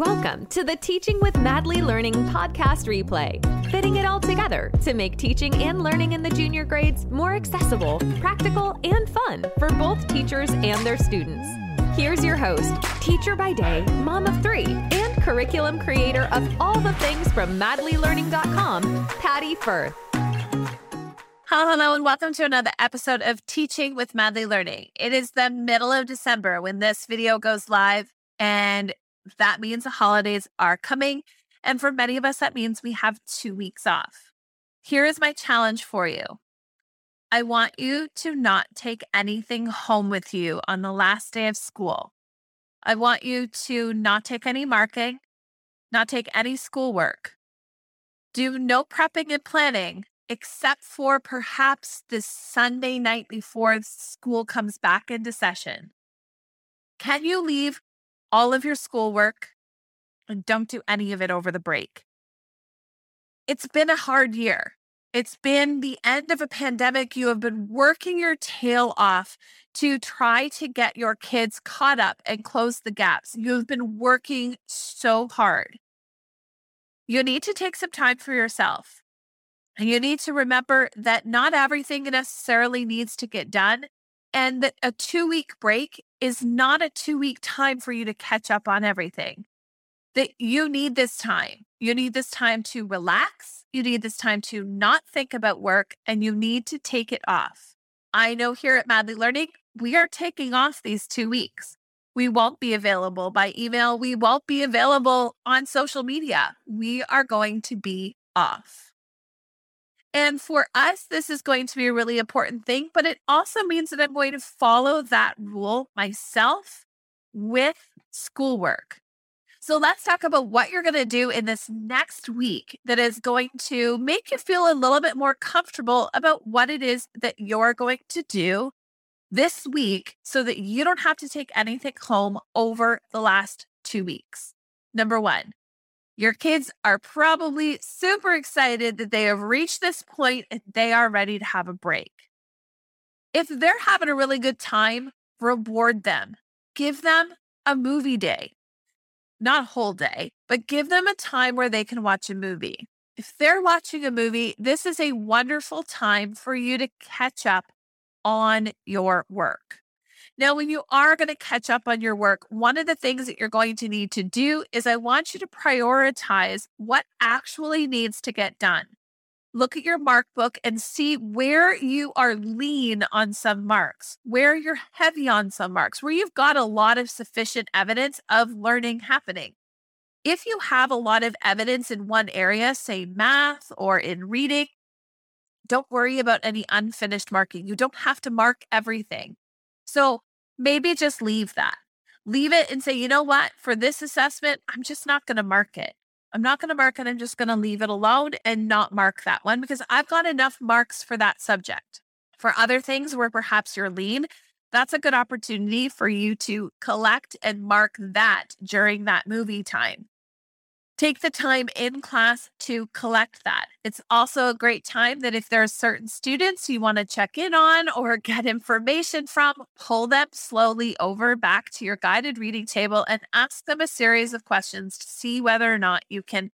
Welcome to the Teaching with Madly Learning podcast replay, fitting it all together to make teaching and learning in the junior grades more accessible, practical, and fun for both teachers and their students. Here's your host, teacher by day, mom of three, and curriculum creator of all the things from madlylearning.com, Patti Fuhr. Hello, hello, and welcome to another episode of Teaching with Madly Learning. It is the middle of December when this video goes live, and that means the holidays are coming. And for many of us, that means we have two weeks off. Here is my challenge for you I want you to not take anything home with you on the last day of school. I want you to not take any marking, not take any schoolwork. Do no prepping and planning except for perhaps this Sunday night before school comes back into session. Can you leave all of your schoolwork and don't do any of it over the break. It's been a hard year. It's been the end of a pandemic. You have been working your tail off to try to get your kids caught up and close the gaps. You've been working so hard. You need to take some time for yourself. And you need to remember that not everything necessarily needs to get done and that a two week break is not a two week time for you to catch up on everything. That you need this time. You need this time to relax. You need this time to not think about work and you need to take it off. I know here at Madly Learning, we are taking off these two weeks. We won't be available by email. We won't be available on social media. We are going to be off. And for us, this is going to be a really important thing, but it also means that I'm going to follow that rule myself with schoolwork. So let's talk about what you're going to do in this next week that is going to make you feel a little bit more comfortable about what it is that you're going to do this week so that you don't have to take anything home over the last two weeks. Number one, your kids are probably super excited that they have reached this point and they are ready to have a break. If they're having a really good time, reward them. Give them a movie day. Not a whole day, but give them a time where they can watch a movie. If they're watching a movie, this is a wonderful time for you to catch up on your work. Now, when you are going to catch up on your work, one of the things that you're going to need to do is I want you to prioritize what actually needs to get done. Look at your mark book and see where you are lean on some marks, where you're heavy on some marks, where you've got a lot of sufficient evidence of learning happening. If you have a lot of evidence in one area, say math or in reading, don't worry about any unfinished marking. You don't have to mark everything. So maybe just leave that. Leave it and say, you know what, for this assessment, I'm just not going to mark it. I'm not going to mark it. I'm just going to leave it alone and not mark that one because I've got enough marks for that subject. For other things where perhaps you're lean, that's a good opportunity for you to collect and mark that during that movie time. Take the time in class to collect that. It's also a great time that if there are certain students you want to check in on or get information from, pull them slowly over back to your guided reading table and ask them a series of questions to see whether or not you can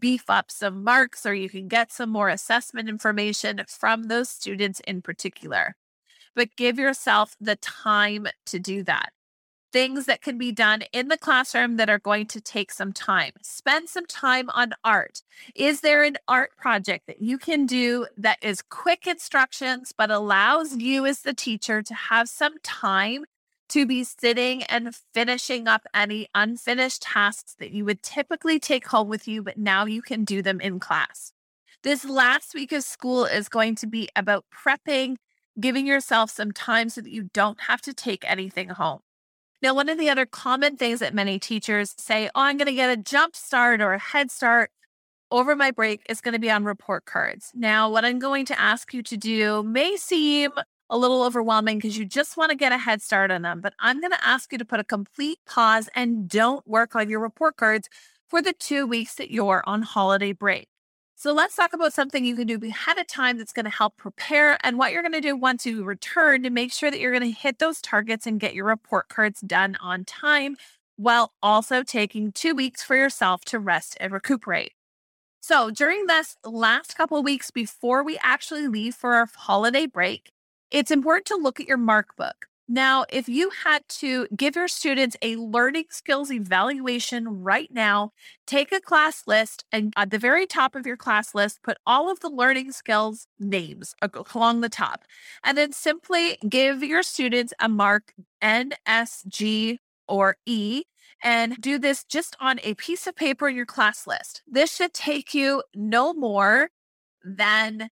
beef up some marks or you can get some more assessment information from those students in particular. But give yourself the time to do that things that can be done in the classroom that are going to take some time. Spend some time on art. Is there an art project that you can do that is quick instructions, but allows you as the teacher to have some time to be sitting and finishing up any unfinished tasks that you would typically take home with you, but now you can do them in class? This last week of school is going to be about prepping, giving yourself some time so that you don't have to take anything home. Now, one of the other common things that many teachers say, oh, I'm going to get a jump start or a head start over my break is going to be on report cards. Now, what I'm going to ask you to do may seem a little overwhelming because you just want to get a head start on them, but I'm going to ask you to put a complete pause and don't work on your report cards for the two weeks that you're on holiday break. So let's talk about something you can do ahead of time that's going to help prepare and what you're going to do once you return to make sure that you're going to hit those targets and get your report cards done on time while also taking two weeks for yourself to rest and recuperate. So, during this last couple of weeks before we actually leave for our holiday break, it's important to look at your mark book. Now, if you had to give your students a learning skills evaluation right now, take a class list and at the very top of your class list, put all of the learning skills names along the top, and then simply give your students a mark N, S, G, or E. And do this just on a piece of paper in your class list. This should take you no more than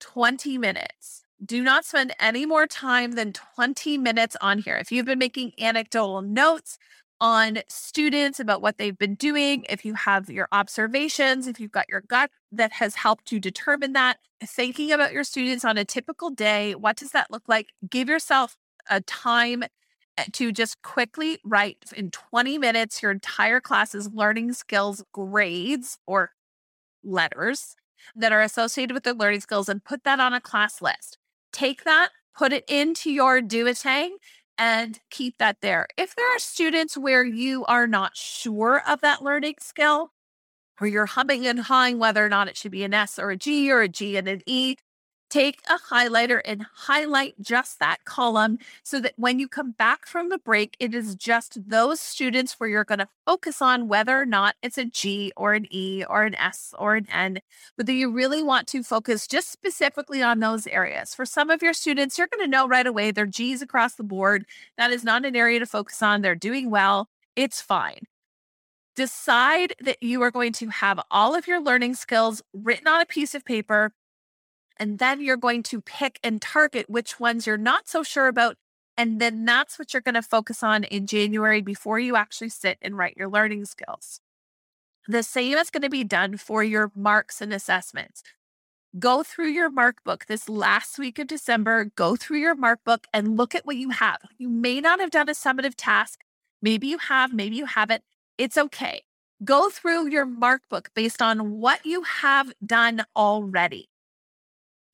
20 minutes do not spend any more time than 20 minutes on here. If you've been making anecdotal notes on students about what they've been doing, if you have your observations, if you've got your gut that has helped you determine that, thinking about your students on a typical day, what does that look like? Give yourself a time eh, to just quickly write in 20 minutes your entire class's learning skills grades or letters that are associated with their learning skills and put that on a class list take that, put it into your duotang, and keep that there. If there are students where you are not sure of that learning skill, or you're humming and hawing whether or not it should be an S or a G or a G and an E, take a highlighter and highlight just that column so that when you come back from the break, it is just those students where you're going to focus on whether or not it's a G or an E or an S or an N, but that you really want to focus just specifically on those areas. For some of your students, you're going to know right away they're G's across the board. That is not an area to focus on. They're doing well. It's fine decide that you are going to have all of your learning skills written on a piece of paper and then you're going to pick and target which ones you're not so sure about. And then that's what you're going to focus on in January before you actually sit and write your learning skills. The same is going to be done for your marks and assessments. Go through your mark book this last week of December. Go through your mark book and look at what you have. You may not have done a summative task. Maybe you have, maybe you haven't. It's okay. Go through your mark book based on what you have done already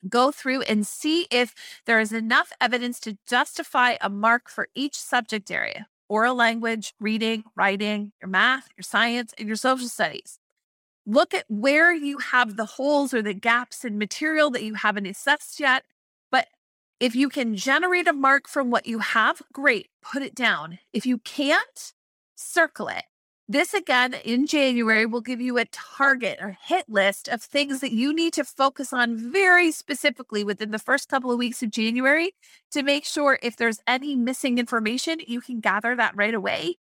go through and see if there is enough evidence to justify a mark for each subject area oral language, reading, writing, your math, your science, and your social studies. Look at where you have the holes or the gaps in material that you haven't assessed yet. But if you can generate a mark from what you have, great, put it down. If you can't, circle it. This again in January will give you a target or hit list of things that you need to focus on very specifically within the first couple of weeks of January to make sure if there's any missing information, you can gather that right away.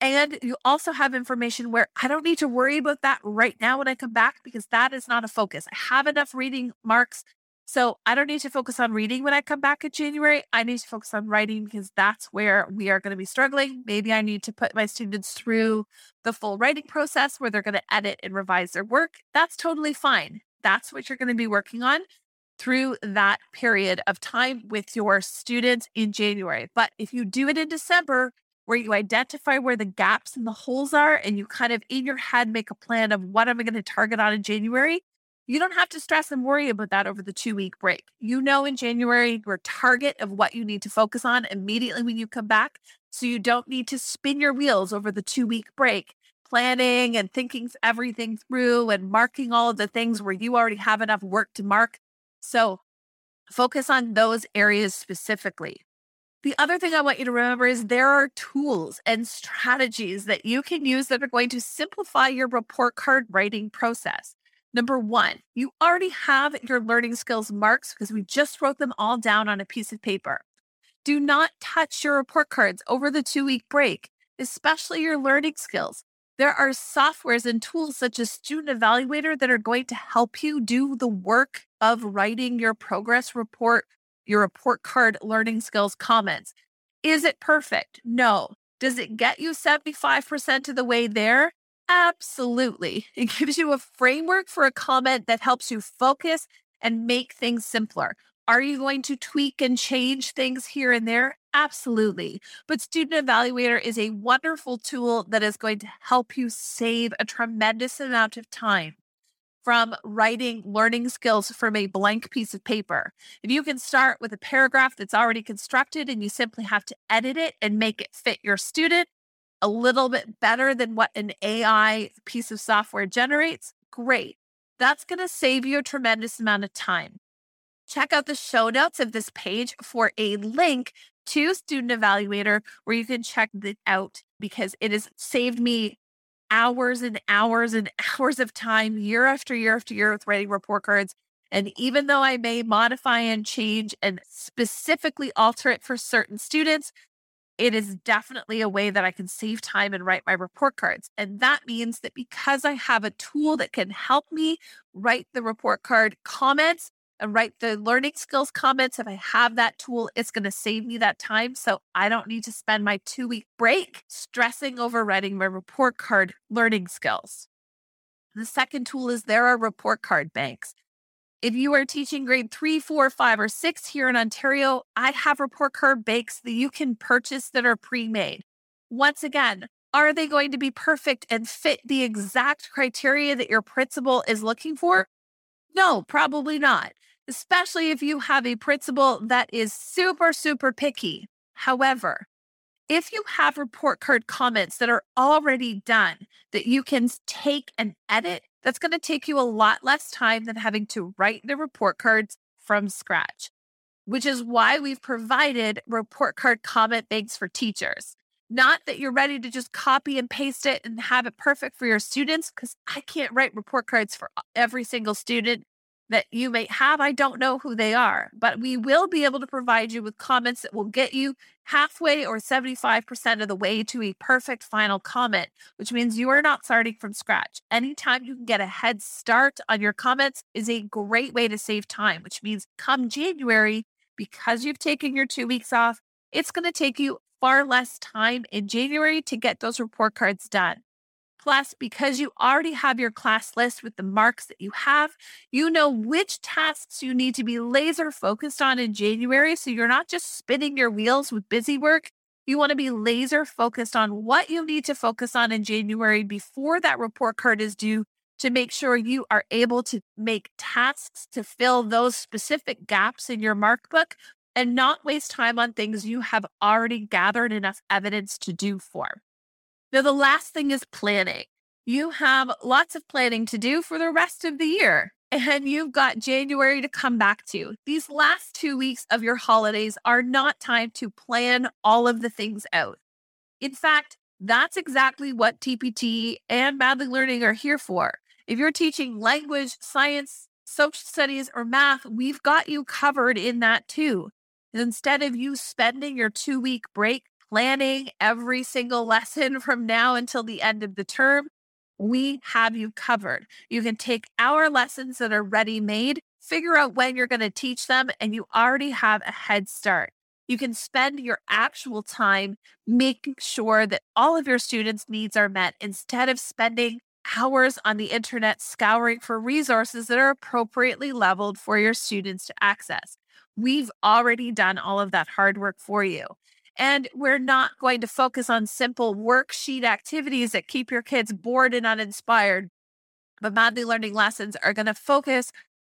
And you also have information where I don't need to worry about that right now when I come back because that is not a focus. I have enough reading marks so I don't need to focus on reading when I come back in January. I need to focus on writing because that's where we are going to be struggling. Maybe I need to put my students through the full writing process where they're going to edit and revise their work. That's totally fine. That's what you're going to be working on through that period of time with your students in January. But if you do it in December, where you identify where the gaps and the holes are, and you kind of in your head make a plan of what am I going to target on in January, you don't have to stress and worry about that over the two week break. You know, in January, your target of what you need to focus on immediately when you come back. So you don't need to spin your wheels over the two week break, planning and thinking everything through and marking all of the things where you already have enough work to mark. So focus on those areas specifically. The other thing I want you to remember is there are tools and strategies that you can use that are going to simplify your report card writing process. Number one, you already have your learning skills marks because we just wrote them all down on a piece of paper. Do not touch your report cards over the two week break, especially your learning skills. There are softwares and tools such as Student Evaluator that are going to help you do the work of writing your progress report, your report card learning skills comments. Is it perfect? No. Does it get you 75% of the way there? Absolutely. It gives you a framework for a comment that helps you focus and make things simpler. Are you going to tweak and change things here and there? Absolutely. But Student Evaluator is a wonderful tool that is going to help you save a tremendous amount of time from writing learning skills from a blank piece of paper. If you can start with a paragraph that's already constructed and you simply have to edit it and make it fit your student, a little bit better than what an AI piece of software generates, great. That's going to save you a tremendous amount of time. Check out the show notes of this page for a link to Student Evaluator where you can check it out because it has saved me hours and hours and hours of time year after year after year with writing report cards. And even though I may modify and change and specifically alter it for certain students, it is definitely a way that I can save time and write my report cards. And that means that because I have a tool that can help me write the report card comments and write the learning skills comments, if I have that tool, it's going to save me that time. So I don't need to spend my two week break stressing over writing my report card learning skills. The second tool is there are report card banks. If you are teaching grade three, four, five, or six here in Ontario, I have report card bakes that you can purchase that are pre made. Once again, are they going to be perfect and fit the exact criteria that your principal is looking for? No, probably not, especially if you have a principal that is super, super picky. However, if you have report card comments that are already done that you can take and edit, that's going to take you a lot less time than having to write the report cards from scratch, which is why we've provided report card comment banks for teachers. Not that you're ready to just copy and paste it and have it perfect for your students, because I can't write report cards for uh, every single student that you may have. I don't know who they are, but we will be able to provide you with comments that will get you halfway or 75% of the way to a perfect final comment, which means you are not starting from scratch. Anytime you can get a head start on your comments is a great way to save time, which means come January, because you've taken your two weeks off, it's going to take you far less time in January to get those report cards done. Plus, because you already have your class list with the marks that you have, you know which tasks you need to be laser focused on in January. So you're not just spinning your wheels with busy work. You want to be laser focused on what you need to focus on in January before that report card is due to make sure you are able to make tasks to fill those specific gaps in your mark book and not waste time on things you have already gathered enough evidence to do for. Now, the last thing is planning. You have lots of planning to do for the rest of the year, and you've got January to come back to. These last two weeks of your holidays are not time to plan all of the things out. In fact, that's exactly what TPT and Madly Learning are here for. If you're teaching language, science, social studies, or math, we've got you covered in that too. Instead of you spending your two week break planning every single lesson from now until the end of the term, we have you covered. You can take our lessons that are ready made, figure out when you're going to teach them, and you already have a head start. You can spend your actual time making sure that all of your students' needs are met instead of spending hours on the internet scouring for resources that are appropriately leveled for your students to access. We've already done all of that hard work for you. And we're not going to focus on simple worksheet activities that keep your kids bored and uninspired. But Madly Learning lessons are going to focus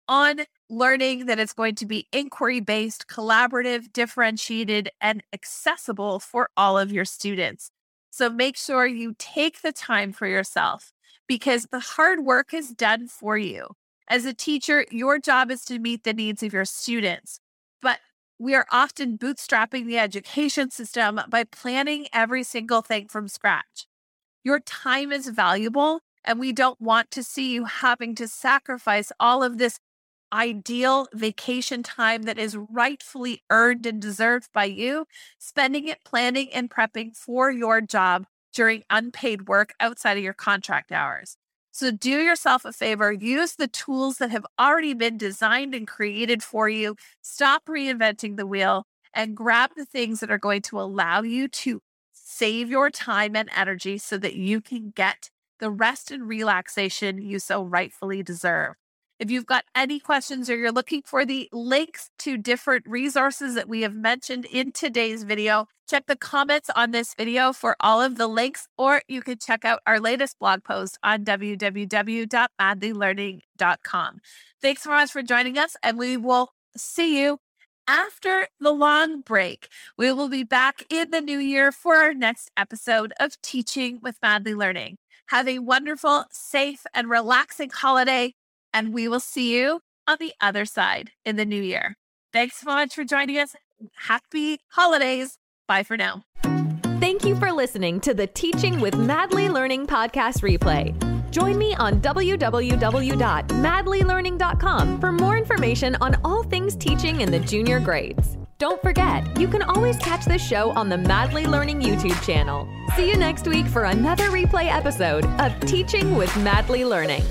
on learning that it's going to be inquiry based, collaborative, differentiated, and accessible for all of your students. So make sure you take the time for yourself because the hard work is done for you. As a teacher, your job is to meet the needs of your students. But we are often bootstrapping the education system by planning every single thing from scratch. Your time is valuable, and we don't want to see you having to sacrifice all of this ideal vacation time that is rightfully earned and deserved by you, spending it planning and prepping for your job during unpaid work outside of your contract hours. So do yourself a favor, use the tools that have already been designed and created for you. Stop reinventing the wheel and grab the things that are going to allow you to save your time and energy so that you can get the rest and relaxation you so rightfully deserve. If you've got any questions or you're looking for the links to different resources that we have mentioned in today's video, check the comments on this video for all of the links, or you can check out our latest blog post on www.madlylearning.com. Thanks so much for joining us, and we will see you after the long break, we will be back in the new year for our next episode of Teaching with Madly Learning. Have a wonderful, safe, and relaxing holiday, and we will see you on the other side in the new year. Thanks so much for joining us. Happy holidays. Bye for now. Thank you for listening to the Teaching with Madly Learning podcast replay. Join me on www.madlylearning.com for more information on all things teaching in the junior grades. Don't forget, you can always catch this show on the Madly Learning YouTube channel. See you next week for another replay episode of Teaching with Madly Learning.